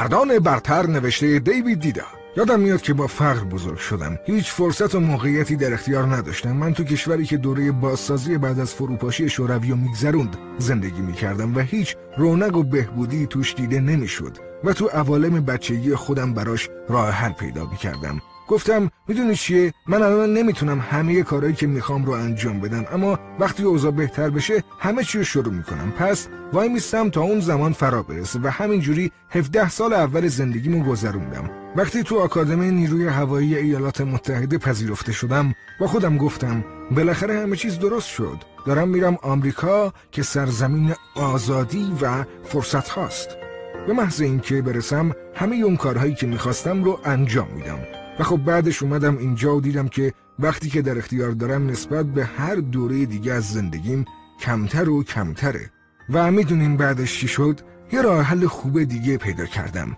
مردان برتر نوشته دیوید دیدا. یادم میاد که با فقر بزرگ شدم. هیچ فرصت و موقعیتی در اختیار نداشتم. من تو کشوری که دوره بازسازی بعد از فروپاشی شوروی و میگذروند زندگی می‌کردم و هیچ رونق و بهبودی توش دیده نمی‌شد. و تو عوالم بچگی خودم براش راه حل پیدا می‌کردم. گفتم می‌دونی چیه؟ من الان نمی‌تونم همه کارهایی که می‌خوام رو انجام بدم اما وقتی اوضاع بهتر بشه همه چی رو شروع می‌کنم. پس وای میستم تا اون زمان فرا برسه و همینجوری 17 سال اول زندگیمو گذروندم. وقتی تو آکادمی نیروی هوایی ایالات متحده پذیرفته شدم با خودم گفتم بالاخره همه چیز درست شد. دارم میرم آمریکا که سرزمین آزادی و فرصت هاست. به محض اینکه برسم همه اون کارهایی که می‌خواستم رو انجام میدم. و خب بعدش اومدم اینجا و دیدم که وقتی که در اختیار دارم نسبت به هر دوره دیگه از زندگیم کمتر و کمتره. و می‌دونین بعدش چی شد؟ یه راه حل خوب دیگه پیدا کردم.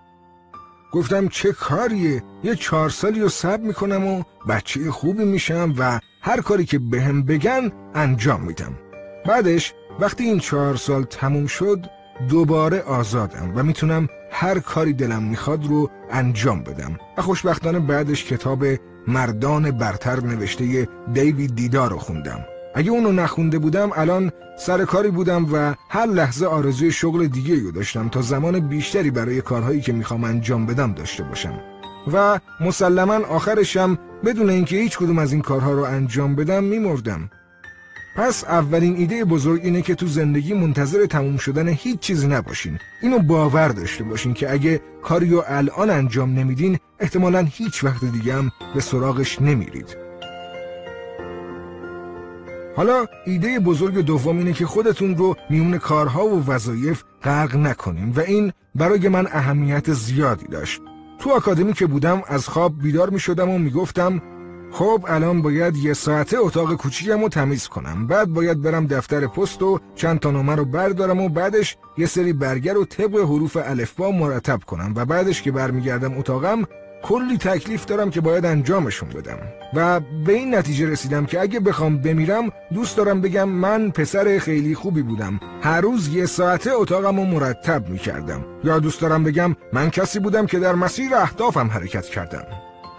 گفتم چه کاریه؟ یه چهار سالی رو سب می‌کنم و بچه خوبی میشم و هر کاری که بهم بگن انجام میدم. بعدش وقتی این چهار سال تموم شد دوباره آزادم و می‌تونم هر کاری دلم می‌خواد رو انجام بدم. و خوشبختانه بعدش کتاب مردان برتر نوشته دیوید دیدا رو خوندم. اگه اونو نخونده بودم الان سر کاری بودم و هر لحظه آرزوی شغل دیگه رو داشتم تا زمان بیشتری برای کارهایی که می‌خوام انجام بدم داشته باشم. و مسلما آخرشم بدون اینکه هیچ کدوم از این کارها رو انجام بدم میمردم. پس اولین ایده بزرگ اینه که تو زندگی منتظر تموم شدن هیچ چیزی نباشین. اینو باور داشته باشین که اگه کاری رو الان انجام نمیدین احتمالا هیچ وقت دیگه هم به سراغش نمیرید. حالا ایده بزرگ دوم اینه که خودتون رو میون کارها و وظایف غرق نکنین و این برای من اهمیت زیادی داشت. تو آکادمی که بودم از خواب بیدار می شدم و می گفتم خب الان باید یه ساعته اتاق کوچیکم رو تمیز کنم. بعد باید برم دفتر پست و چند تا نامه رو بردارم و بعدش یه سری برگر و طبق حروف الفبا مرتب کنم و بعدش که برمیگردم اتاقم کلی تکلیف دارم که باید انجامشون بدم. و به این نتیجه رسیدم که اگه بخوام بمیرم دوست دارم بگم من پسر خیلی خوبی بودم. هر روز یه ساعته اتاقم رو مرتب می‌کردم. یا دوست دارم بگم من کسی بودم که در مسیر اهدافم حرکت کردم.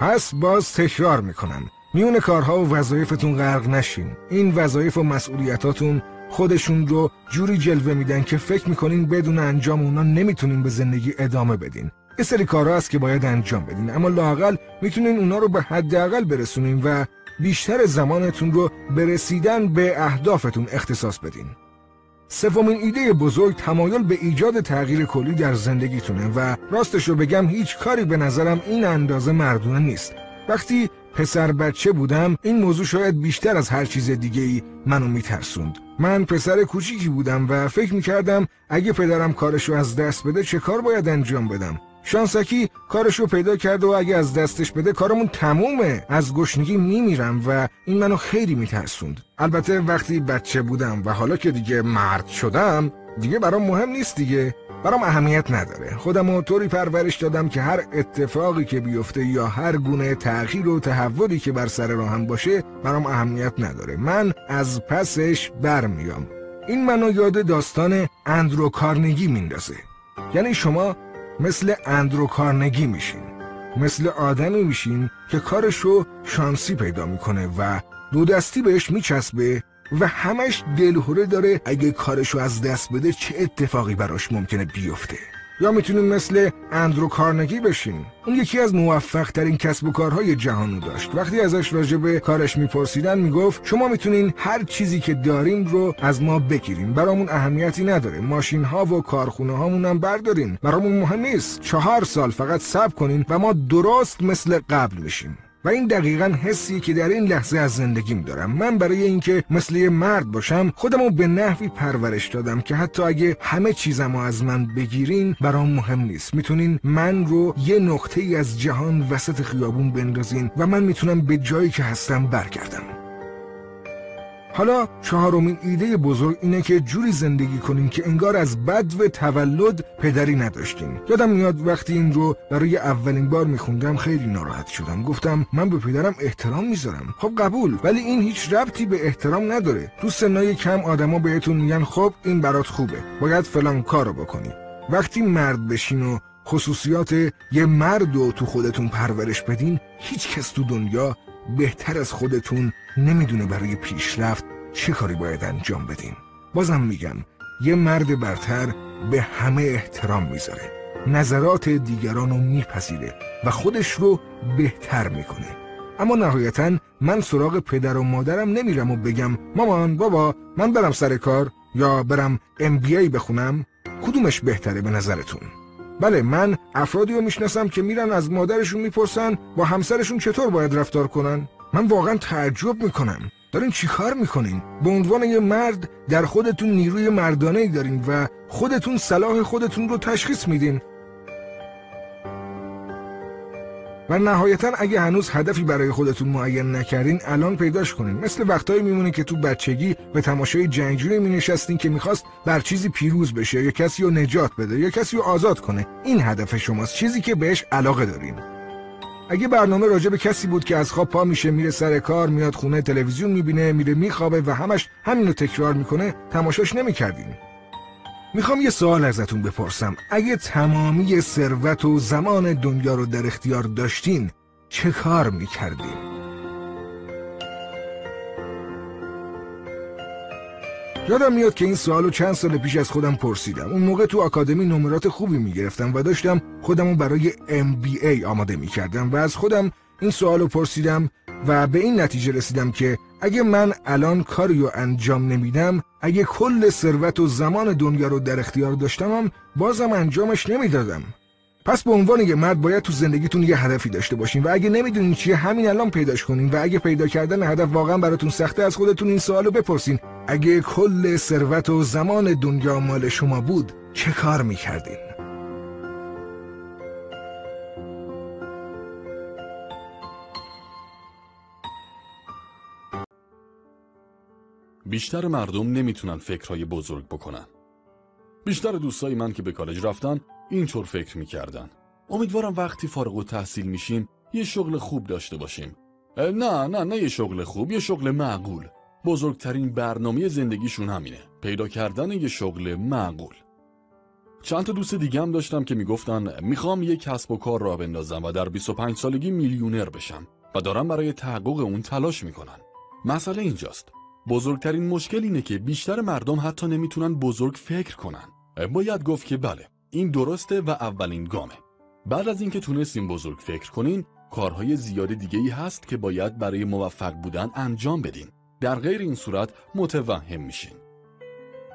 پس باز تکرار می‌کنم. میون کارها و وظایفتون غرق نشین. این وظایف و مسئولیتاتون خودشون رو جوری جلوه میدن که فکر می‌کنین بدون انجام اونا نمی‌تونین به زندگی ادامه بدین. یه سری کارها هست که باید انجام بدین اما لاقل می‌تونین اونا رو به حداقل برسونین و بیشتر زمانتون رو برسیدن به اهدافتون اختصاص بدین. سومین ایده بزرگ تمایل به ایجاد تغییر کلی در زندگیتونه و راستش رو بگم هیچ کاری به نظرم این اندازه مردونه نیست. وقتی پسر بچه بودم این موضوع شاید بیشتر از هر چیز دیگه ای منو میترسوند. من پسر کوچیکی بودم و فکر می‌کردم اگه پدرم کارشو از دست بده چه کار باید انجام بدم؟ شانسکی کارشو پیدا کرده و اگه از دستش بده کارمون تمومه. از گشنگی میمیرم و این منو خیلی میترسوند. البته وقتی بچه بودم و حالا که دیگه مرد شدم دیگه برام مهم نیست دیگه. برام اهمیت نداره. خودم طوری پرورش دادم که هر اتفاقی که بیفته یا هر گونه تغییر و تحولی که بر سر راهم باشه برام اهمیت نداره. من از پسش برمیام. این منو یاد داستان اندرو کارنگی میندازه. یعنی شما مثل اندرو کارنگی میشین. مثل آدمی میشین که کارشو شانسی پیدا می‌کنه و دو دستی بهش میچسبه و همش دلهوره داره اگه کارشو از دست بده چه اتفاقی براش ممکنه بیفته. یا می‌تونیم مثل اندرو کارنگی بشین اون یکی از موفق ترین کسب و کارهای جهانو داشت. وقتی ازش راجع به کارش میپرسیدن می‌گفت شما می‌تونین هر چیزی که داریم رو از ما بگیرین. برامون اهمیتی نداره. ماشین ها و کارخونه هامون هم بردارین. برامون مهم نیست. چهار سال فقط صبر کنین و ما درست مثل قبل میشیم و این دقیقا حسی که در این لحظه از زندگیم دارم. من برای اینکه مثل یه مرد باشم خودمو به نحوی پرورش دادم که حتی اگه همه چیزمو از من بگیرین برام مهم نیست. می‌تونین من رو یه نقطه ای از جهان وسط خیابون بندازین و من می‌تونم به جایی که هستم برگردم. حالا چهارمین ایده بزرگ اینه که جوری زندگی کنیم که انگار از بد و تولد پدری نداشتیم. یادم میاد وقتی این رو برای اولین بار میخوندم خیلی ناراحت شدم. گفتم من به پدرم احترام می‌ذارم. خب قبول ولی این هیچ ربطی به احترام نداره. تو سنای کم آدما بهتون میگن خب این برات خوبه. باید فلان کارو بکنی. وقتی مرد بشین و خصوصیات یه مرد رو تو خودتون پرورش بدین هیچ کس تو دنیا بهتر از خودتون نمی‌دونه برای پیشرفت چه کاری باید انجام بدین بازم میگم یه مرد برتر به همه احترام می‌ذاره. نظرات دیگران رو میپذیره و خودش رو بهتر می‌کنه. اما نهایتا من سراغ پدر و مادرم نمیرم و بگم مامان بابا من برم سر کار یا برم MBA بخونم؟ کدومش بهتره به نظرتون؟ بله من افرادی رو می‌شناسم که میرن از مادرشون می‌پرسن با همسرشون چطور باید رفتار کنن؟ من واقعا تعجب می‌کنم. دارین چیکار می‌کنین؟ به عنوان یه مرد در خودتون نیروی مردانه ای دارین و خودتون صلاح خودتون رو تشخیص میدین. و نهایتا اگه هنوز هدفی برای خودتون معین نکردین الان پیداش کنین. مثل وقتایی میمونه که تو بچگی به تماشای جنگجوی می نشستین که می‌خواست بر چیزی پیروز بشه یا کسی رو نجات بده یا کسی رو آزاد کنه. این هدف شماست. چیزی که بهش علاقه دارین. اگه برنامه راجع به کسی بود که از خواب پا میشه میره سر کار میاد خونه تلویزیون می‌بینه میره میخوابه و همش همین رو تکرار می‌کنه تماشاش نمی‌کردین می‌خوام یه سوال ازتون بپرسم اگه تمامی ثروت و زمان دنیا رو در اختیار داشتین چه کار می‌کردین؟ یادم میاد که این سوالو چند سال پیش از خودم پرسیدم. اون موقع تو آکادمی نمرات خوبی می‌گرفتم و داشتم خودمو برای MBA آماده می‌کردم و از خودم این سوالو پرسیدم و به این نتیجه رسیدم که اگه من الان کاری رو انجام نمیدم اگه کل ثروت و زمان دنیا رو در اختیار داشتمم بازم انجامش نمی‌دادم. پس به عنوان یه مرد باید تو زندگیتون یه هدفی داشته باشین و اگه نمی‌دونین چیه همین الان پیداش کنین و اگه پیدا کردن هدف واقعا براتون سخته از خودتون این سوالو بپرسین اگه کل ثروت و زمان دنیا مال شما بود چه کار می‌کردین؟ بیشتر مردم نمی‌تونن فکرهای بزرگ بکنن. بیشتر دوستای من که به کالج رفتن اینطور فکر می‌کردن. امیدوارم وقتی فارغ و تحصیل میشیم یه شغل خوب داشته باشیم. نه نه نه یه شغل خوب یه شغل معقول. بزرگترین برنامه زندگیشون همینه. پیدا کردن یه شغل معقول. چند تا دوست دیگه هم داشتم که می‌گفتن می‌خوام یه کسب و کار را بندازم و در 25 سالگی میلیونر بشم و دارم برای تحقق اون تلاش می‌کنن. مسئله اینجاست. بزرگترین مشکل اینه که بیشتر مردم حتی نمی‌تونن بزرگ فکر کنن. باید گفت که بله، این درسته و اولین گامه. بعد از اینکه تونستیم بزرگ فکر کنین، کارهای زیاد دیگه ای هست که باید برای موفق بودن انجام بدین. در غیر این صورت متوهم میشین.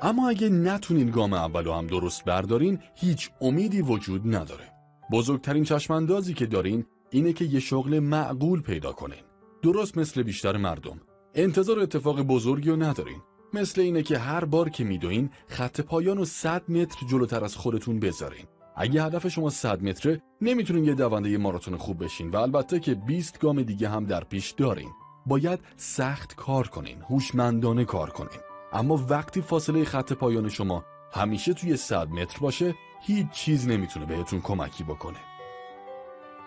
اما اگه نتونین گام اولو هم درست بردارین، هیچ امیدی وجود نداره. بزرگترین چشماندازی که دارین اینه که یه شغل معقول پیدا کنین. درست مثل بیشتر مردم انتظار اتفاق بزرگی رو ندارین مثل اینه که هر بار که میدوین خط پایان رو 100 متر جلوتر از خودتون بذارین. اگه هدف شما 100 متره نمی‌تونین یه دونده ماراتون خوب بشین و البته که 20 گام دیگه هم در پیش دارین. باید سخت کار کنین هوشمندانه کار کنین. اما وقتی فاصله خط پایان شما همیشه توی 100 متر باشه هیچ چیز نمی‌تونه بهتون کمکی بکنه.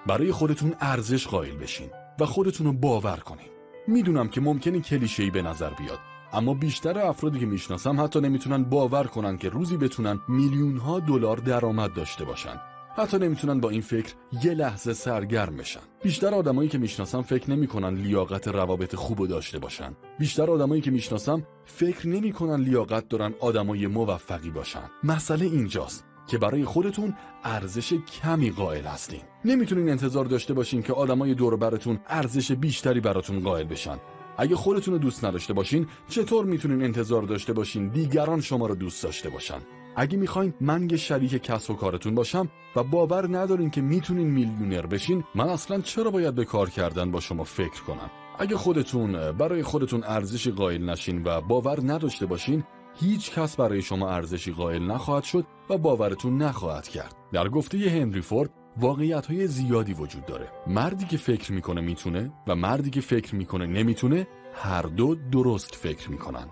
برای خودتون ارزش قائل بشین و خودتون رو باور کنین. می‌دونم که ممکنه کلیشه‌ای به نظر بیاد اما بیشتر افرادی که می‌شناسم حتی نمی‌تونن باور کنن که روزی بتونن میلیون ها دلار درآمد داشته باشن. حتی نمی‌تونن با این فکر یه لحظه سرگرم بشن. بیشتر آدمایی که می‌شناسم فکر نمی‌کنن لیاقت روابط خوب داشته باشن. بیشتر آدمایی که می‌شناسم فکر نمی‌کنن لیاقت دارن آدمای موفقی باشن. مسئله اینجاست که برای خودتون ارزش کمی قائل هستین. نمی‌تونین انتظار داشته باشین که آدمای دور براتون ارزش بیشتری براتون قائل بشن. اگه خودتون رو دوست نداشته باشین چطور می‌تونین انتظار داشته باشین دیگران شما رو دوست داشته باشن اگه می‌خواین من یه شریک کسب و کارتون باشم و باور ندارین که می‌تونین میلیونر بشین من اصلا چرا باید به کار کردن با شما فکر کنم اگه خودتون برای خودتون ارزشی قائل نشین و باور نداشته باشین هیچ کس برای شما ارزشی قائل نخواهد شد و باورتون نخواهد کرد. در گفته هنری فورد واقعیت های زیادی وجود داره. مردی که فکر می‌کنه می‌تونه و مردی که فکر می‌کنه نمی‌تونه هر دو درست فکر می‌کنن.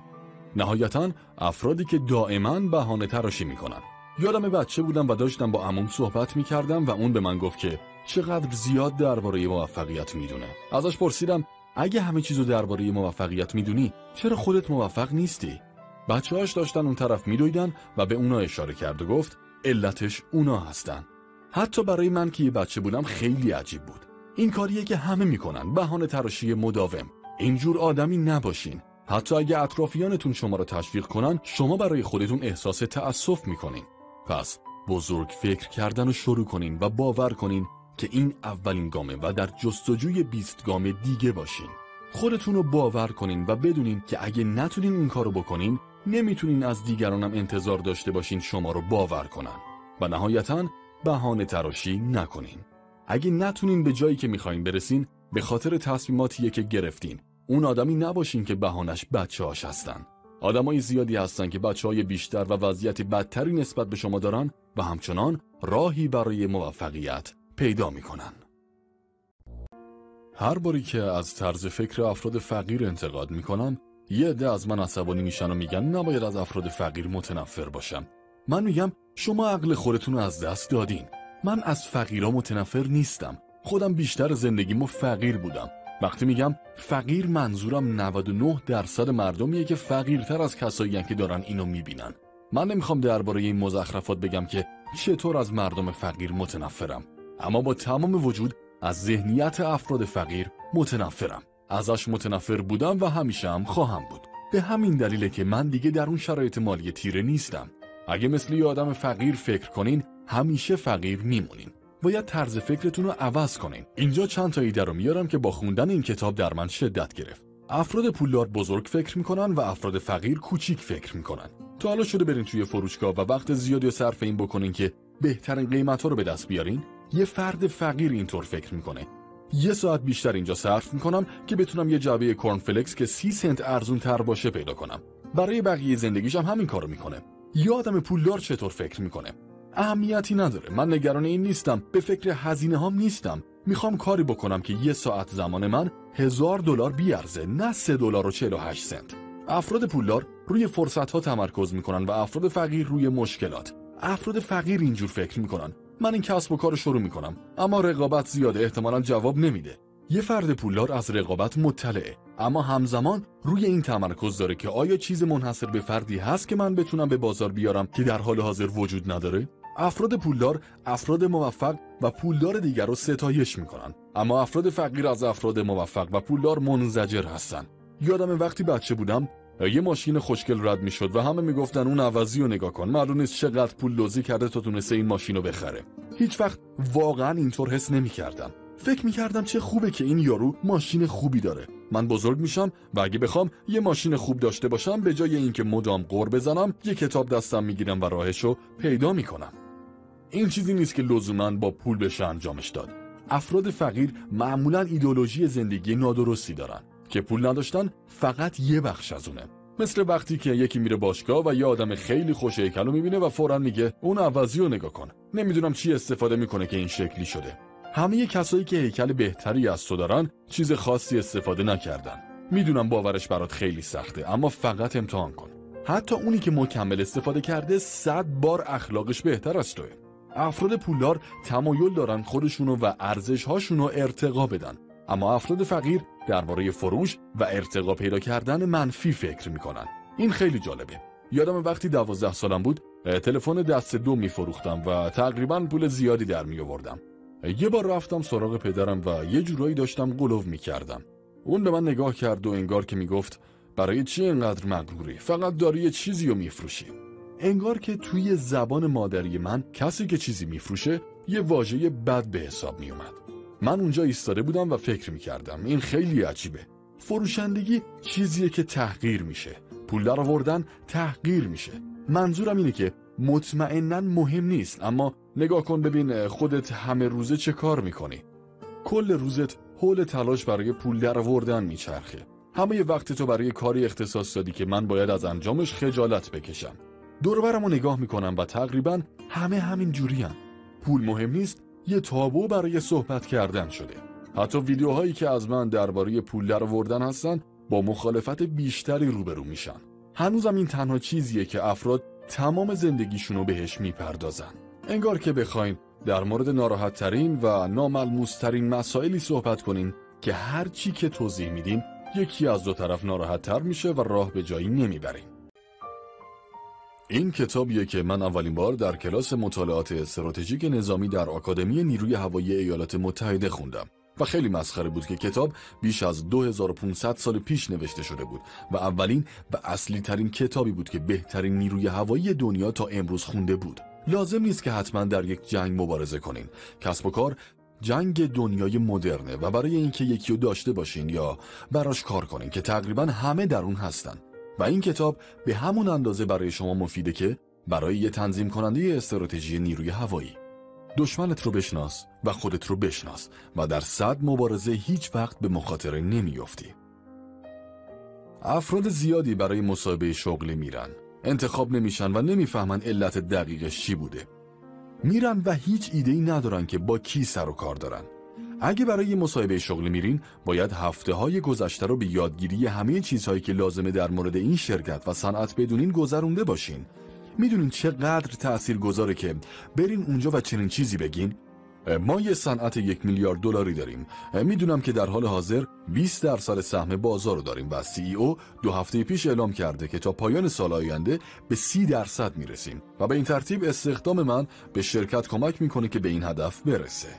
نهایتا افرادی که دائما بهانه تراشی می‌کنن. یادم بچه بودم و داشتم با عموم صحبت می‌کردم و اون به من گفت که چقدر زیاد درباره موفقیت می‌دونه. ازش پرسیدم اگه همه چیزو درباره موفقیت می‌دونی چرا خودت موفق نیستی؟ بچه هاش داشتن اون طرف میدویدن و به اونا اشاره کرد و گفت علتش اونا هستن حتی برای من که یه بچه بودم خیلی عجیب بود. این کاریه که همه می‌کنن بهانه تراشی مداوم. اینجور آدمی نباشین. حتی اگه اطرافیانتون شما را تشویق کنن شما برای خودتون احساس تأسف می‌کنین. پس بزرگ فکر کردن و شروع کنین و باور کنین که این اولین گامه و در جستجوی بیست گام دیگه باشین. خودتون رو باور کنین و بدونین که اگه نتونین این کارو بکنین نمی‌تونین از دیگرانم انتظار داشته باشین شما رو باور کنن. و نهایتا بهانه تراشی نکنین. اگه نتونین به جایی که می‌خواین برسین به خاطر تصمیماتیه که گرفتین اون آدمی نباشین که بهانش بچه هاش هستن. آدمای زیادی هستن که بچه های بیشتر و وضعیت بدتری نسبت به شما دارن و همچنان راهی برای موفقیت پیدا می‌کنن. هر باری که از طرز فکر افراد فقیر انتقاد می‌کنم یه عده از من عصبانی میشن و میگن نباید از افراد فقیر متنفر باشم. من میگم شما عقل خودتون رو از دست دادین. من از فقیرا متنفر نیستم. خودم بیشتر زندگیمو فقیر بودم. وقتی میگم فقیر منظورم 99 درصد مردمیه که فقیرتر از کسایی که دارن اینو می‌بینن. من نمی‌خوام درباره این مزخرفات بگم که چطور از مردم فقیر متنفرم. اما با تمام وجود از ذهنیت افراد فقیر متنفرم. ازش متنفر بودم و همیشه هم خواهم بود. به همین دلیله که من دیگه در اون شرایط مالی تیره نیستم. اگه مثل یه آدم فقیر فکر کنین همیشه فقیر میمونین. باید طرز فکرتون رو عوض کنین. اینجا چند تا ایده رو میارم که با خوندن این کتاب در من شدت گرفت. افراد پولدار بزرگ فکر می‌کنن و افراد فقیر کوچیک فکر می‌کنن. تا حالا شده برین توی فروشگاه و وقت زیادی و صرف این بکنین که بهترین قیمت ها رو به دست بیارین. یه فرد فقیر اینطور فکر می‌کنه. یه ساعت بیشتر اینجا صرف می‌کنم که بتونم یه جعبه کورنفلکس که سی سنت ارزون تر باشه پیدا کنم. برای بقیه زندگیشم همین کارو می‌کنه. یه آدم پولدار چطور فکر می‌کنه؟ اهمیتی نداره. من نگران این نیستم. به فکر هزینه هام نیستم. می‌خوام کاری بکنم که یه ساعت زمان من هزار دلار بیارزه نه سه دلار و چهل و هشت سنت. افراد پولدار روی فرصت ها تمرکز می‌کنن و افراد فقیر روی مشکلات. افراد فقیر اینجور فکر می‌کنن. من این کسب و کار شروع می‌کنم. اما رقابت زیاده. احتمالا جواب نمیده. یه فرد پولدار از رقابت مطلعه اما همزمان روی این تمرکز داره که آیا چیز منحصر به فردی هست که من بتونم به بازار بیارم که در حال حاضر وجود نداره؟ افراد پولدار افراد موفق و پولدار دیگر رو ستایش می‌کنن. اما افراد فقیر از افراد موفق و پولدار منزجر هستن. یادم وقتی بچه بودم یه ماشین خوشگل رد می‌شد و همه می‌گفتن اون عوضی رو نگاه کن. معلوم نیست چقدر پول لوزی کرده تا تونسته این ماشین رو بخره. هیچ وقت واقعا اینطور حس نمی‌کردم. فکر می‌کردم چه خوبه که این یارو ماشین خوبی داره. من بزرگ میشم و اگه بخوام یه ماشین خوب داشته باشم به جای اینکه مدام قور بزنم یه کتاب دستم می‌گیرم و راهشو پیدا می‌کنم. این چیزی نیست که لزوما با پول بشه انجامش داد. افراد فقیر معمولا ایدولوژی زندگی نادرستی دارن. که پول نداشتن فقط یه بخش از اونه. مثل وقتی که یکی میره باشگاه و یه آدم خیلی خوش هیکل رو می‌بینه و فورا میگه اون عوضی رو نگاه کن. نمی‌دونم چی استفاده می‌کنه که این شکلی شده. همه کسایی که هیکل بهتری از تو دارن چیز خاصی استفاده نکردن. می‌دونم باورش برات خیلی سخته اما فقط امتحان کن. حتی اونی که مکمل استفاده کرده صد بار اخلاقش بهتر از توه. افراد پولدار تمایل دارن خودشونو و ارزشهاشونو ارتقا بدن. اما افراد فقیر درباره فروش و ارتقا پیدا کردن منفی فکر می‌کنن. این خیلی جالبه. یادم وقتی دوازده سالم بود تلفن دست دو میفروختم و تقریبا پول زیادی در می آوردم یه بار رفتم سراغ پدرم و یه جورایی داشتم قلوب می‌کردم. اون به من نگاه کرد و انگار که می‌گفت برای چی اینقدر مغروری؟ فقط داری یه چیزی رو میفروشی. انگار که توی زبان مادری من کسی که چیزی میفروشه یه واژه بد به حساب میومد من اونجا ایستاده بودم و فکر می‌کردم این خیلی عجیبه. فروشندگی چیزیه که تحقیر میشه. پول در آوردن تحقیر میشه. منظورم اینه که مطمئنا مهم نیست اما نگاه کن ببین خودت همه روزه چه کار می‌کنی؟ کل روزت حول تلاش برای پول در آوردن میچرخه. همه وقت تو برای کاری اختصاص دادی که من باید از انجامش خجالت بکشم. دوربرم رو نگاه می‌کنم و تقریبا همه همین جوری هم. پول مهم نیست یه تابو برای صحبت کردن شده. حتی ویدیوهایی که از من درباره پول در آوردن هستن با مخالفت بیشتری روبرو میشن. هنوزم این تنها چیزیه که افراد تمام زندگیشونو بهش می‌پردازن. انگار که بخواین در مورد ناراحت ترین و ناملموس ترین مسائلی صحبت کنین که هر چی که توضیح میدین یکی از دو طرف ناراحت تر میشه و راه به جایی نمی‌برین این کتابیه که من اولین بار در کلاس مطالعات استراتژیک نظامی در آکادمی نیروی هوایی ایالات متحده خوندم و خیلی مسخره بود که کتاب بیش از 2500 سال پیش نوشته شده بود و اولین و اصلی ترین کتابی بود که بهترین نیروی هوایی دنیا تا امروز خونده بود. لازم نیست که حتما در یک جنگ مبارزه کنین. کسب و کار جنگ دنیای مدرنه و برای اینکه یکی رو داشته باشین یا براش کار کنین که تقریبا همه در اون هستن. و این کتاب به همون اندازه برای شما مفیده که برای یه تنظیم کننده استراتژی نیروی هوایی. دشمنت رو بشناس و خودت رو بشناس و در صد مبارزه هیچ وقت به مخاطره نمیافتی. افراد زیادی برای مصاحبه شغلی میرن. انتخاب نمیشن و نمی‌فهمن علت دقیقش چی بوده. میرن و هیچ ایده ای ندارن که با کی سر و کار دارن. اگه برای مصاحبه شغلی میرین باید هفته های گذشته رو به یادگیری همه چیزهایی که لازمه در مورد این شرکت و صنعت بدونین گذرونده باشین. می‌دونین چقدر تأثیر گذاره که برین اونجا و چنین چیزی بگین؟ ما یه صنعت یک میلیارد دلاری داریم. می‌دونم که در حال حاضر 20 درصد سهم بازار رو داریم و سی او دو هفته پیش اعلام کرده که تا پایان سال آینده به 30 درصد می‌رسیم و به این ترتیب استخدام من به شرکت کمک می‌کنه که به این هدف برسه.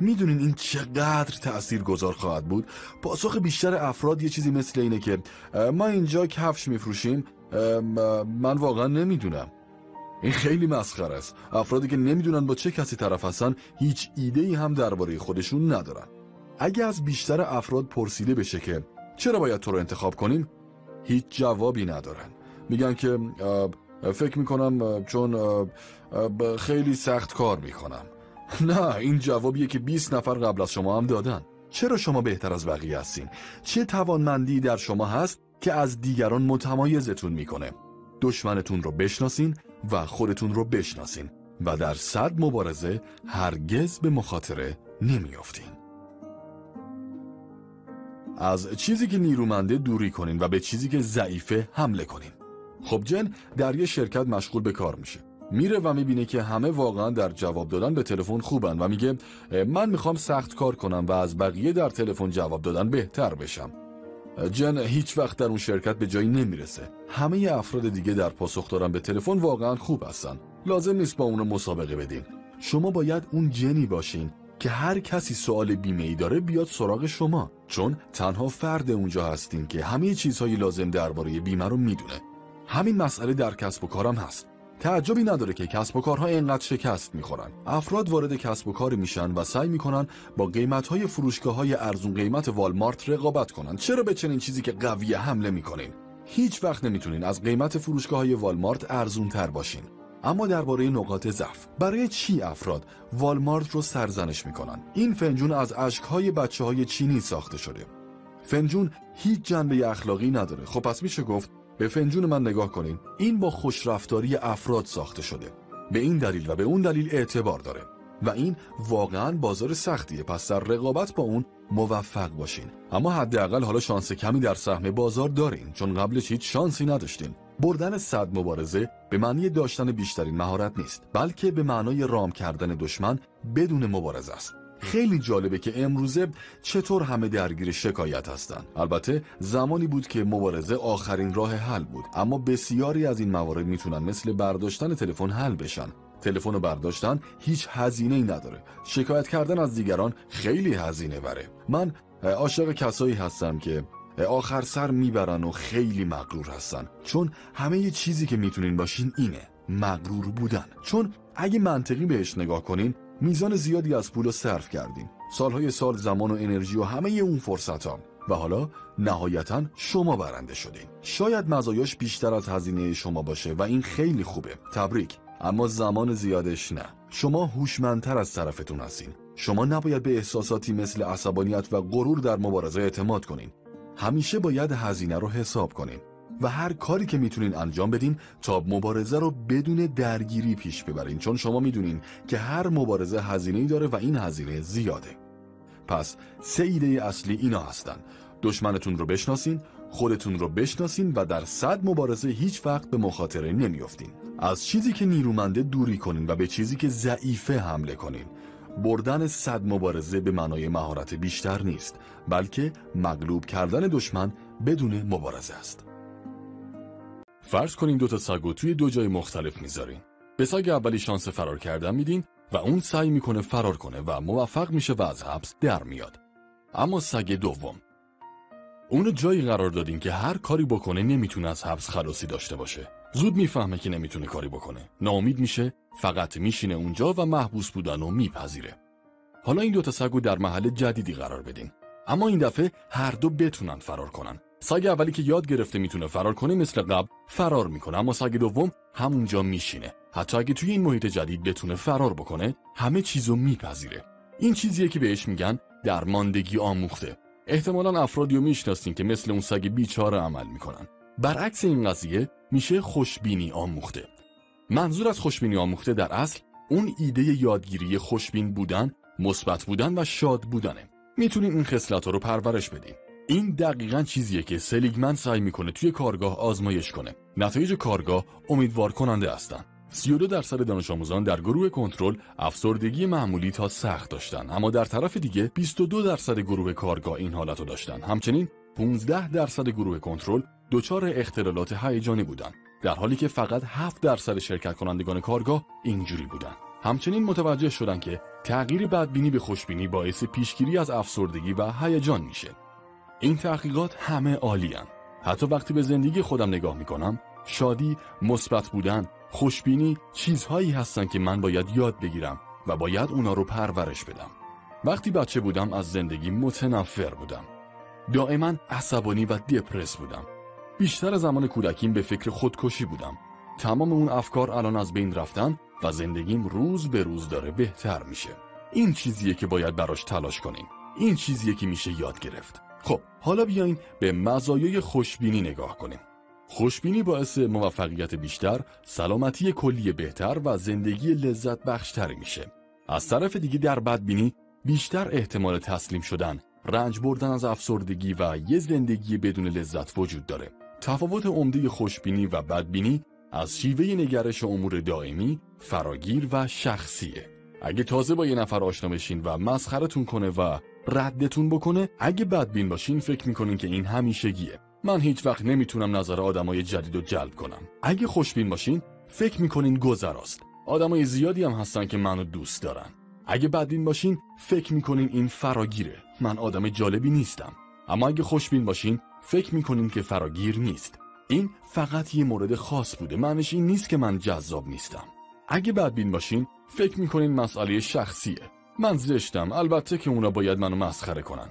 می‌دونین این چقدر تأثیر گذار خواهد بود؟ پاسخ بیشتر افراد یه چیزی مثل اینه که ما اینجا کفش میفروشیم. من واقعا نمی‌دونم. این خیلی مسخره است. افرادی که نمی‌دونن با چه کسی طرف هستن هیچ ایده ای هم درباره خودشون ندارن. اگه از بیشتر افراد پرسیده بشه که چرا باید تو رو انتخاب کنیم هیچ جوابی ندارن. میگن که فکر می‌کنم چون خیلی سخت کار می‌کنم. نه این جوابیه که 20 نفر قبل از شما هم دادن. چرا شما بهتر از بقیه هستین؟ چه توانمندی در شما هست که از دیگران متمایزتون می‌کنه؟ دشمنتون رو بشناسین و خودتون رو بشناسین و در صد مبارزه هرگز به مخاطره نمیافتین. از چیزی که نیرومنده دوری کنین و به چیزی که ضعیفه حمله کنین. خب جن در یه شرکت مشغول به کار میشه میره و می‌بینه که همه واقعا در جواب دادن به تلفن خوبن و میگه من می‌خوام سخت کار کنم و از بقیه در تلفن جواب دادن بهتر بشم. جن هیچ وقت در اون شرکت به جایی نمی‌رسه. همه افراد دیگه در پاسخ دارن به تلفن واقعا خوب هستن. لازم نیست با اونو مسابقه بدین. شما باید اون جنی باشین که هر کسی سوال بیمه ای داره بیاد سراغ شما. چون تنها فرد اونجا هستین که همه چیزهای لازم درباره بیمه رو می‌دونه. همین مسئله در کسب و کارم هست. تعجبی نداره که کسب و کارها اینقدر شکست می‌خورن. افراد وارد کسب و کاری میشن و سعی می‌کنن با قیمت های فروشگاه های ارزون قیمت والمارت رقابت کنن. چرا به چنین چیزی که قویه حمله می‌کنین؟ هیچ وقت نمی‌تونین از قیمت فروشگاه های والمارت ارزون تر باشین. اما درباره نقاط ضعف برای چی افراد والمارت رو سرزنش می‌کنن؟ این فنجون از اشکهای بچه های چینی ساخته شده. فنجون هیچ جنبه اخلاقی نداره. خب پس میشه گفت به فنجون من نگاه کنین. این با خوشرفتاری افراد ساخته شده. به این دلیل و به اون دلیل اعتبار داره. و این واقعا بازار سختیه. پس در رقابت با اون موفق باشین. اما حداقل حالا شانس کمی در سهم بازار دارین. چون قبلش هیچ شانسی نداشتین. بردن صد مبارزه به معنی داشتن بیشترین مهارت نیست. بلکه به معنای رام کردن دشمن بدون مبارزه است. خیلی جالبه که امروزه چطور همه درگیر شکایت هستند. البته زمانی بود که مبارزه آخرین راه حل بود اما بسیاری از این موارد می‌تونن مثل برداشتن تلفن حل بشن. تلفن رو برداشتن هیچ هزینه ای نداره. شکایت کردن از دیگران خیلی هزینه بره. من عاشق کسایی هستم که آخر سر می‌برن و خیلی مغرور هستن. چون همه چیزی که می‌تونین باشین اینه مغرور بودن. چون اگه منطقی بهش نگاه کنین میزان زیادی از پول رو صرف کردیم. سالهای سال زمان و انرژی و همه اون فرصت ها. و حالا نهایتا شما برنده شدین. شاید مزایاش بیشتر از هزینه شما باشه و این خیلی خوبه. تبریک. اما زمان زیادش نه. شما هوشمندتر از طرفتون هستین. شما نباید به احساساتی مثل عصبانیت و غرور در مبارزه اعتماد کنین. همیشه باید هزینه رو حساب کنین. و هر کاری که می‌تونین انجام بدین تا مبارزه رو بدون درگیری پیش ببرین. چون شما می‌دونین که هر مبارزه هزینه داره و این هزینه زیاده. پس سه ایده اصلی اینا هستن. دشمنتون رو بشناسین خودتون رو بشناسین و در صد مبارزه هیچ وقت به مخاطره نمیافتین. از چیزی که نیرومنده دوری کنین و به چیزی که ضعیفه حمله کنین. بردن صد مبارزه به معنای مهارت بیشتر نیست بلکه مغلوب کردن دشمن بدون مبارزه است. فرض کنین دو تا سگ توی دو جای مختلف می‌ذارین. به سگ اولی شانس فرار کردن میدین و اون سعی می‌کنه فرار کنه و موفق میشه و از حبس در میاد. اما سگ دوم. اون جایی قرار دادین که هر کاری بکنه نمی‌تونه از حبس خلاصی داشته باشه. زود می‌فهمه که نمی‌تونه کاری بکنه. ناامید میشه فقط میشینه اونجا و محبوس بودن و میپذیره. حالا این دوتا سگو در محل جدیدی قرار بدین. اما این دفعه هر دو بتونن فرار کنن. سگ اولی که یاد گرفته می‌تونه فرار کنه مثل قبل فرار می‌کنه اما سگ دوم همونجا میشینه. حتی اگه توی این محیط جدید بتونه فرار بکنه همه چیزو میپذیره. این چیزیه که بهش میگن درماندگی آموخته. احتمالا افرادی رو می‌شناسین که مثل اون سگ بیچاره عمل می‌کنن. برعکس این قضیه میشه خوشبینی آموخته. منظور از خوشبینی آموخته در اصل اون ایده یادگیری خوشبین بودن مثبت بودن و شاد بودنه. می‌تونین این خصلت رو پرورش بدین. این دقیقا چیزیه که سلیگمن سعی می‌کنه توی کارگاه آزمایش کنه. نتایج کارگاه امیدوار کننده هستن. 32 درصد دانش آموزان در گروه کنترل افسردگی معمولی تا سخت داشتن. اما در طرف دیگه 22 درصد گروه کارگاه این حالت رو داشتن. همچنین 15 درصد گروه کنترل دچار اختلالات هیجانی بودند در حالی که فقط 7 درصد شرکت کنندگان کارگاه اینجوری بودن. همچنین متوجه شدن که تغییر بدبینی به خوشبینی باعث پیشگیری از افسردگی و هیجان میشه. این تحقیقات همه عالیان حتی وقتی به زندگی خودم نگاه می‌کنم شادی مثبت بودن خوشبینی چیزهایی هستن که من باید یاد بگیرم و باید اونا رو پرورش بدم. وقتی بچه بودم از زندگی متنفر بودم. دائما عصبانی و دپرس بودم. بیشتر زمان کودکیم به فکر خودکشی بودم. تمام اون افکار الان از بین رفتن و زندگیم روز به روز داره بهتر میشه. این چیزیه که باید براش تلاش کنیم. این چیزیه که میشه یاد گرفت. خب حالا بیاین به مزایای خوشبینی نگاه کنیم خوشبینی باعث موفقیت بیشتر، سلامتی کلی بهتر و زندگی لذت بخشتری میشه. از طرف دیگه در بدبینی بیشتر احتمال تسلیم شدن، رنج بردن از افسردگی و یه زندگی بدون لذت وجود داره. تفاوت عمده خوشبینی و بدبینی از شیوه نگرش امور دائمی، فراگیر و شخصیه. اگه تازه با یه نفر آشنا بشین و مسخرتون کنه و ردتون بکنه، اگه بدبین باشین فکر می‌کنین که این همیشگیه. من هیچ وقت نمی‌تونم نظر آدمای جدید رو جلب کنم. اگه خوشبین باشین فکر می‌کنین گذراست. آدمای زیادی هم هستن که منو دوست دارن. اگه بدبین باشین فکر می‌کنین این فراگیره. من آدم جالبی نیستم. اما اگه خوشبین باشین فکر می‌کنین که فراگیر نیست. این فقط یه مورد خاص بوده. معنیش این نیست که من جذاب نیستم. اگه بدبین باشین فکر می‌کنین مسئله شخصیه. من زشتم. البته که اونا باید منو مسخره کنن.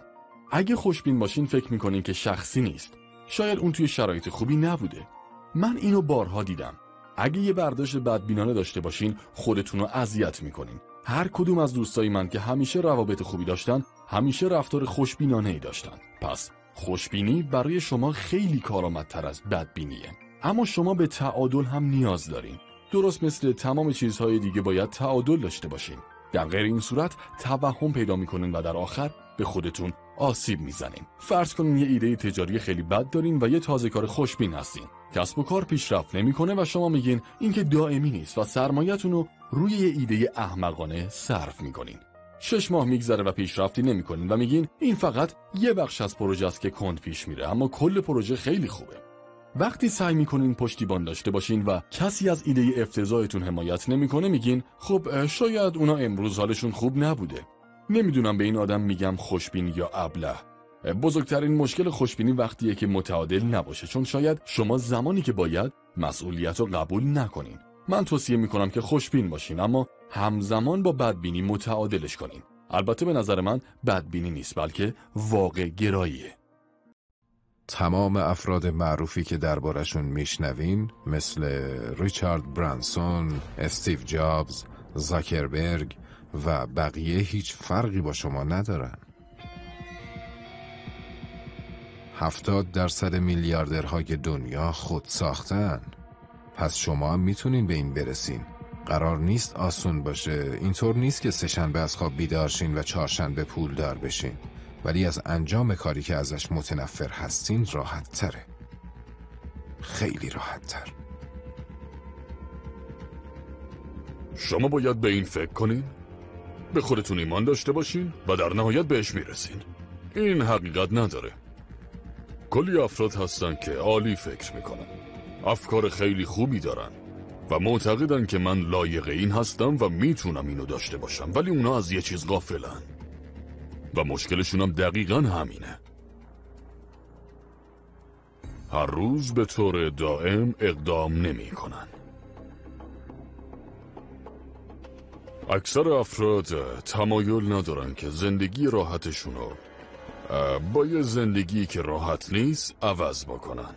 اگه خوشبین باشین فکر می‌کنین که شخصی نیست. شاید اون توی شرایط خوبی نبوده. من اینو بارها دیدم. اگه یه برداشت بدبینانه داشته باشین خودتون رو اذیت می‌کنین. هر کدوم از دوستای من که همیشه روابط خوبی داشتن همیشه رفتار خوشبینانه ای داشتن. پس خوشبینی برای شما خیلی کارآمدتر از بدبینیه. اما شما به تعادل هم نیاز دارین. درست مثل تمام چیزهای دیگه باید تعادل داشته باشین. در غیر این صورت توهم پیدا می‌کنین و در آخر به خودتون آسیب می‌زنین. فرض کنین یه ایده تجاری خیلی بد دارین و یه تازه کار خوشبین هستین. کسب و کار پیشرفت نمی‌کنه و شما میگین اینکه دائمی نیست و سرمایه‌تون رو روی یه ایده احمقانه صرف می‌کنین. شش ماه میگذره و پیشرفتی نمی‌کنین و میگین این فقط یه بخش از پروژه است که کند پیش میره اما کل پروژه خیلی خوبه. وقتی سعی می‌کنین پشتیبان داشته باشین و کسی از ایده افتضاحتون حمایت نمی‌کنه میگین خب شاید اونا امروز حالشون خوب نبوده. نمی‌دونم به این آدم میگم خوشبین یا ابله. بزرگترین مشکل خوشبینی وقتیه که متعادل نباشه چون شاید شما زمانی که باید مسئولیت رو قبول نکنین. من توصیه می‌کنم که خوشبین باشین اما همزمان با بدبینی متعادلش کنین. البته به نظر من بدبینی نیست بلکه واقع گراییه. تمام افراد معروفی که دربارشون میشنوین مثل ریچارد برانسون، استیو جابز، زاکربرگ و بقیه هیچ فرقی با شما ندارن. هفتاد درصد میلیاردرهای دنیا خود ساختن. پس شما هم می‌تونین به این برسین. قرار نیست آسون باشه. اینطور نیست که سهشنبه از خواب بیدارشین و چهارشنبه پول دار بشین. ولی از انجام کاری که ازش متنفر هستین راحت تره. خیلی راحت تر. شما باید به این فکر کنین. به خودتون ایمان داشته باشین و در نهایت بهش می‌رسین. این حقیقت نداره. کلی افراد هستن که عالی فکر می‌کنن. افکار خیلی خوبی دارن و معتقدن که من لایق این هستم و می‌تونم اینو داشته باشم. ولی اونا از یه چیز غافلن. و مشکلشون هم دقیقا همینه. هر روز به طور دائم اقدام نمی کنن. اکثر افراد تمایل ندارن که زندگی راحتشونو با یه زندگی که راحت نیست عوض بکنن.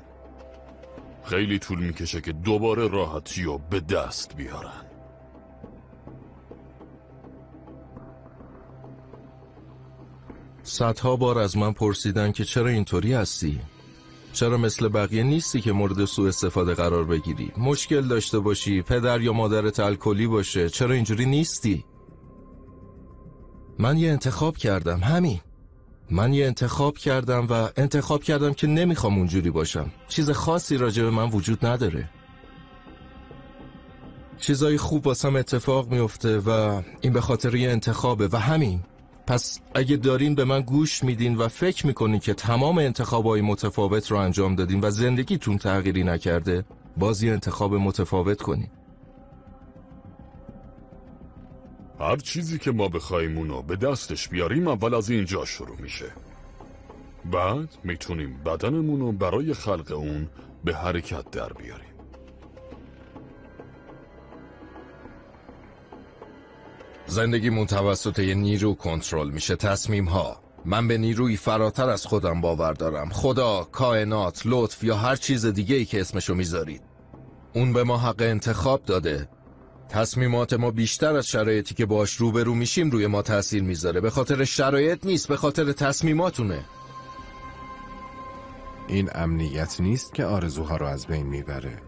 خیلی طول می‌کشه که دوباره راحتی رو به دست بیارن. صدها بار از من پرسیدن که چرا اینطوری هستی؟ چرا مثل بقیه نیستی که مورد سوء استفاده قرار بگیری؟ مشکل داشته باشی، پدر یا مادرت الکلی باشه، چرا اینجوری نیستی؟ من یه انتخاب کردم، همین. من یه انتخاب کردم و انتخاب کردم که نمی‌خوام اونجوری باشم. چیز خاصی راجع به من وجود نداره. چیزای خوب واسم اتفاق میفته و این به خاطر یه انتخابه و همین پس اگه دارین به من گوش میدین و فکر می‌کنین که تمام انتخابای متفاوت رو انجام دادین و زندگیتون تغییری نکرده باز یه انتخاب متفاوت کنین. هر چیزی که ما بخوایم اونو به دستش بیاریم اول از اینجا شروع میشه. بعد می‌تونیم بدنمونو برای خلق اون به حرکت در بیاریم. زندگیمون توسط یه نیرو کنترل میشه تصمیم ها من به نیروی فراتر از خودم باور دارم. خدا، کائنات، لطف یا هر چیز دیگه ای که اسمشو می‌ذارید. اون به ما حق انتخاب داده. تصمیمات ما بیشتر از شرایطی که باش روبرو میشیم روی ما تاثیر می‌ذاره. به خاطر شرایط نیست به خاطر تصمیماتونه. این امنیت نیست که آرزوها رو از بین می‌بره.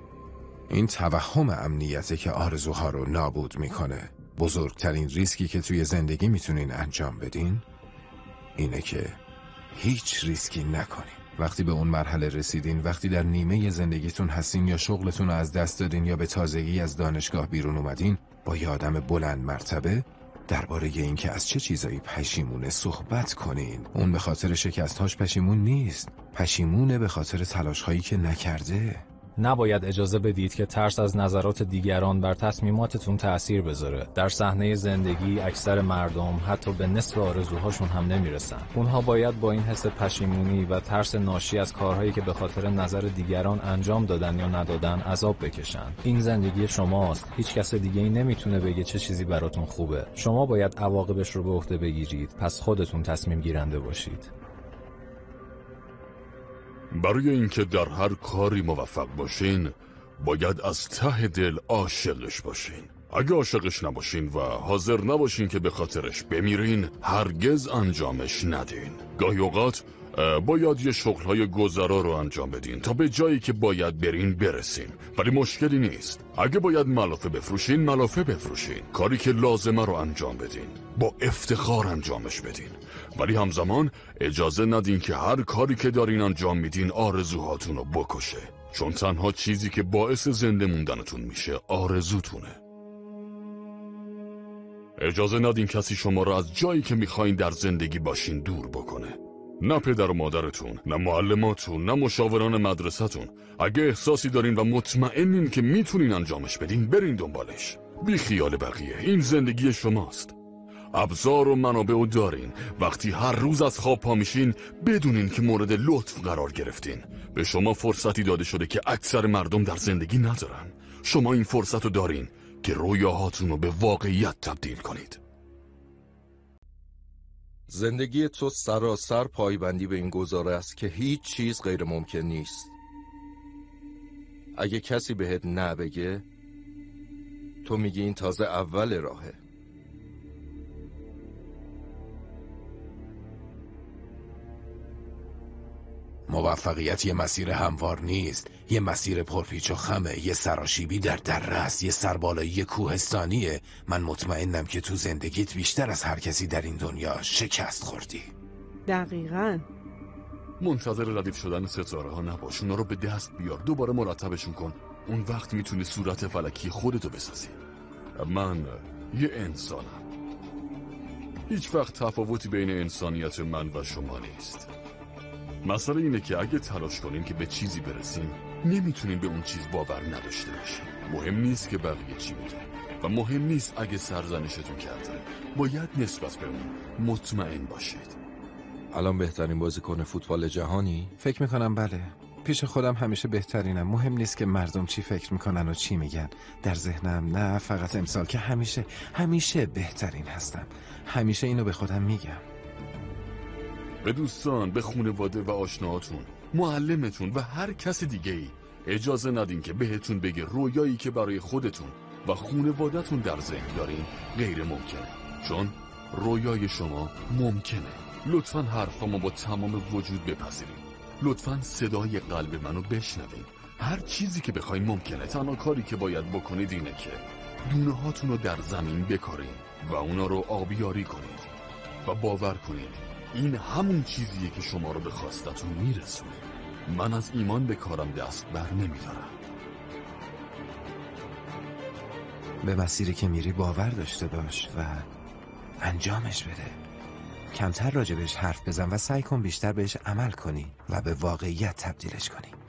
این توهم امنیته که آرزوها رو نابود می‌کنه. بزرگترین ریسکی که توی زندگی می‌تونین انجام بدین اینه که هیچ ریسکی نکنین. وقتی به اون مرحله رسیدین وقتی در نیمه زندگیتون هستین یا شغلتون رو از دست دادین یا به تازگی از دانشگاه بیرون اومدین با یه آدم بلند مرتبه درباره اینکه از چه چیزایی پشیمونه صحبت کنین. اون به خاطر شکستهاش پشیمون نیست. پشیمونه به خاطر تلاشهایی که نکرده. نباید اجازه بدید که ترس از نظرات دیگران بر تصمیماتتون تأثیر بذاره. در صحنه زندگی اکثر مردم حتی به نصف آرزوهاشون هم نمی‌رسن. اونها باید با این حس پشیمونی و ترس ناشی از کارهایی که به خاطر نظر دیگران انجام دادن یا ندادن عذاب بکشن. این زندگی شماست. هیچ کس دیگه ای نمی‌تونه بگه چه چیزی براتون خوبه. شما باید عواقبش رو به عهده بگیرید. پس خودتون تصمیم گیرنده باشید. برای اینکه در هر کاری موفق باشین باید از ته دل عاشقش باشین. اگه عاشقش نباشین و حاضر نباشین که به خاطرش بمیرین هرگز انجامش ندین. گاهی اوقات باید یه شغلهای گذرا رو انجام بدین تا به جایی که باید برین برسین. ولی مشکلی نیست. اگه باید ملافه بفروشین ملافه بفروشین. کاری که لازمه رو انجام بدین. با افتخار انجامش بدین. ولی همزمان اجازه ندین که هر کاری که دارین انجام میدین آرزوهاتون رو بکشه. چون تنها چیزی که باعث زنده موندنتون میشه آرزوتونه. اجازه ندین کسی شما را از جایی که می‌خواین در زندگی باشین دور بکنه. نه پدر و مادرتون نه معلماتون نه مشاوران مدرسهتون. اگه احساسی دارین و مطمئنین که می‌تونین انجامش بدین برین دنبالش. بی خیال بقیه این زندگی شماست. ابزار و منابع و دارین. وقتی هر روز از خواب پا میشین بدونین که مورد لطف قرار گرفتین. به شما فرصتی داده شده که اکثر مردم در زندگی ندارن. شما این فرصت رو دارین که رویاهاتون رو به واقعیت تبدیل کنید. زندگی تو سراسر پایبندی به این گزاره است که هیچ چیز غیر ممکن نیست. اگه کسی بهت نه بگه تو میگی این تازه اول راهه. موفقیت یه مسیر هموار نیست. یه مسیر پرپیچ و خمه یه سراشیبی در درست یه سربالایی کوهستانیه. من مطمئنم که تو زندگیت بیشتر از هر کسی در این دنیا شکست خوردی. دقیقا. منتظر ردیف شدن ستاره ها نباش. اونا رو به دست بیار. دوباره مرتبشون کن. اون وقت می‌تونی صورت فلکی خودتو بسازی. من یه انسانم. هیچ وقت تفاوتی بین انسانیت من و شما نیست. مسئله اینه که اگه تلاش کنیم که به چیزی برسیم نمی‌تونین به اون چیز باور نداشته باشین مهم نیست که بقیه چی میگن و مهم نیست اگه سرزنشتون کرده. باید نسبت به اون مطمئن باشید. الان بهترین بازیکن فوتبال جهانی؟ فکر می‌کنم بله. پیش خودم همیشه بهترینم. مهم نیست که مردم چی فکر می‌کنن و چی میگن. در ذهنم نه فقط امسال که همیشه همیشه بهترین هستم. همیشه اینو به خودم میگم. به دوستان به خونواده و آشناهاتون معلمتون و هر کس دیگه ای اجازه ندین که بهتون بگه رویایی که برای خودتون و خونوادتون در ذهن دارین غیر ممکنه چون رویای شما ممکنه. لطفا حرفامو با تمام وجود بپذیرید لطفا صدای قلب منو بشنوید هر چیزی که بخواین ممکنه. تنها کاری که باید بکنید اینه که دونه هاتون رو در زمین بکارین و اونا رو آبیاری کنید و باور کنید این همون چیزیه که شما رو به خواستتون میرسونه. من از ایمان به کارم دست بر نمیدارم. به مسیری که میری باور داشته باش و انجامش بده. کمتر راجبش حرف بزن و سعی کن بیشتر بهش عمل کنی و به واقعیت تبدیلش کنی.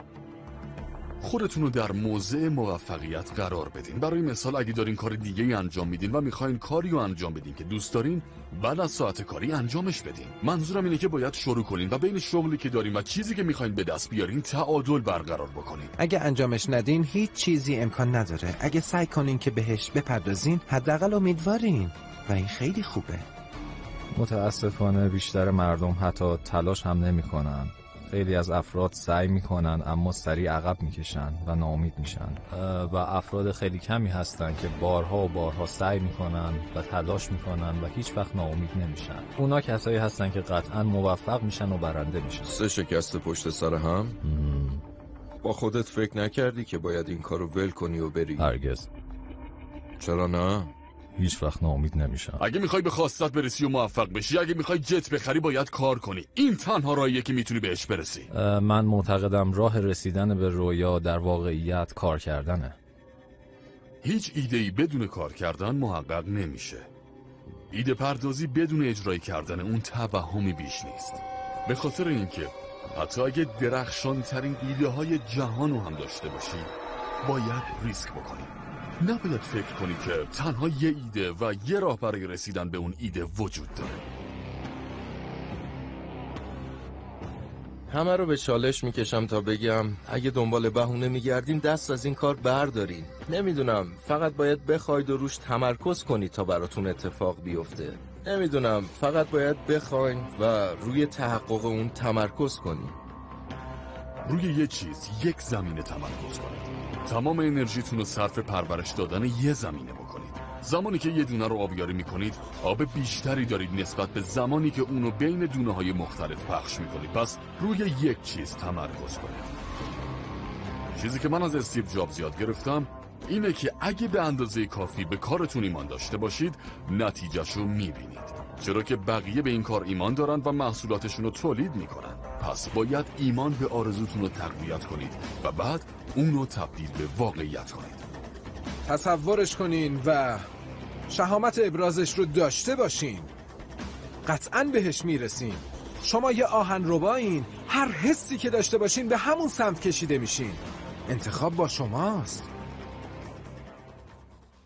خودتون رو در موضع موفقیت قرار بدین. برای مثال اگه دارین کار دیگه ای انجام میدین و می‌خواین کاری رو انجام بدین که دوست دارین بعد از ساعت کاری انجامش بدین. منظورم اینه که باید شروع کنین و بین شغلی که دارین و چیزی که می‌خواین به دست بیارین تعادل برقرار بکنین. اگه انجامش ندین هیچ چیزی امکان نداره. اگه سعی کنین که بهش بپردازین حداقل امیدوارین و این خیلی خوبه. متاسفانه بیشتر مردم حتی تلاش هم نمی‌کنن. خیلی از افراد سعی می‌کنن اما سریع عقب می‌کشن و ناامید میشن. و افراد خیلی کمی هستن که بارها و بارها سعی می‌کنن و تلاش می‌کنن و هیچ وقت ناامید نمیشن. اونا کسایی هستن که قطعا موفق میشن و برنده میشن. سه شکست پشت سر هم؟ با خودت فکر نکردی که باید این کارو ول کنی و بری؟ هرگز. چرا نه؟ هیچ وقت ناامید نمیشم. اگه می‌خوای به خواستت برسی و موفق بشی اگه می‌خوای جت بخری باید کار کنی. این تنها راهیه که می‌تونی بهش برسی. من معتقدم راه رسیدن به رویا در واقعیت کار کردنه. هیچ ایده ای بدون کار کردن محقق نمیشه. ایده پردازی بدون اجرای کردن اون توهمی بیش نیست. به خاطر اینکه حتی اگه درخشان ترین ایده های جهان رو هم داشته باشی باید ریسک بکنی. نباید فکر کنی که تنها یه ایده و یه راه برای رسیدن به اون ایده وجود داره. همه رو به چالش می‌کشم تا بگم اگه دنبال بهونه میگردین دست از این کار بردارین نمی‌دونم فقط باید بخواید و روش تمرکز کنید تا براتون اتفاق بیفته. نمی‌دونم فقط باید بخواین و روی تحقق اون تمرکز کنید. روی یه چیز یک زمینه تمرکز کنید. تمام انرژیتون رو صرف پرورش دادن یه زمینه بکنید. زمانی که یه دونه رو آبیاری می‌کنید آب بیشتری دارید نسبت به زمانی که اونو بین دونه های مختلف پخش می‌کنید. پس روی یک چیز تمرکز کنید. چیزی که من از استیو جابز یاد گرفتم اینه که اگه به اندازه کافی به کارتون ایمان داشته باشید نتیجهش رو می‌بینید. چرا که بقیه به این کار ایمان دارن و محصولاتشون رو تولید می‌کنن. پس باید ایمان به آرزوتون رو تقویت کنید و بعد اون رو تبدیل به واقعیت کنید. تصورش کنین و شهامت ابرازش رو داشته باشین. قطعا بهش می‌رسین. شما یه آهن ربایین هر حسی که داشته باشین به همون سمت کشیده میشین. انتخاب با شماست.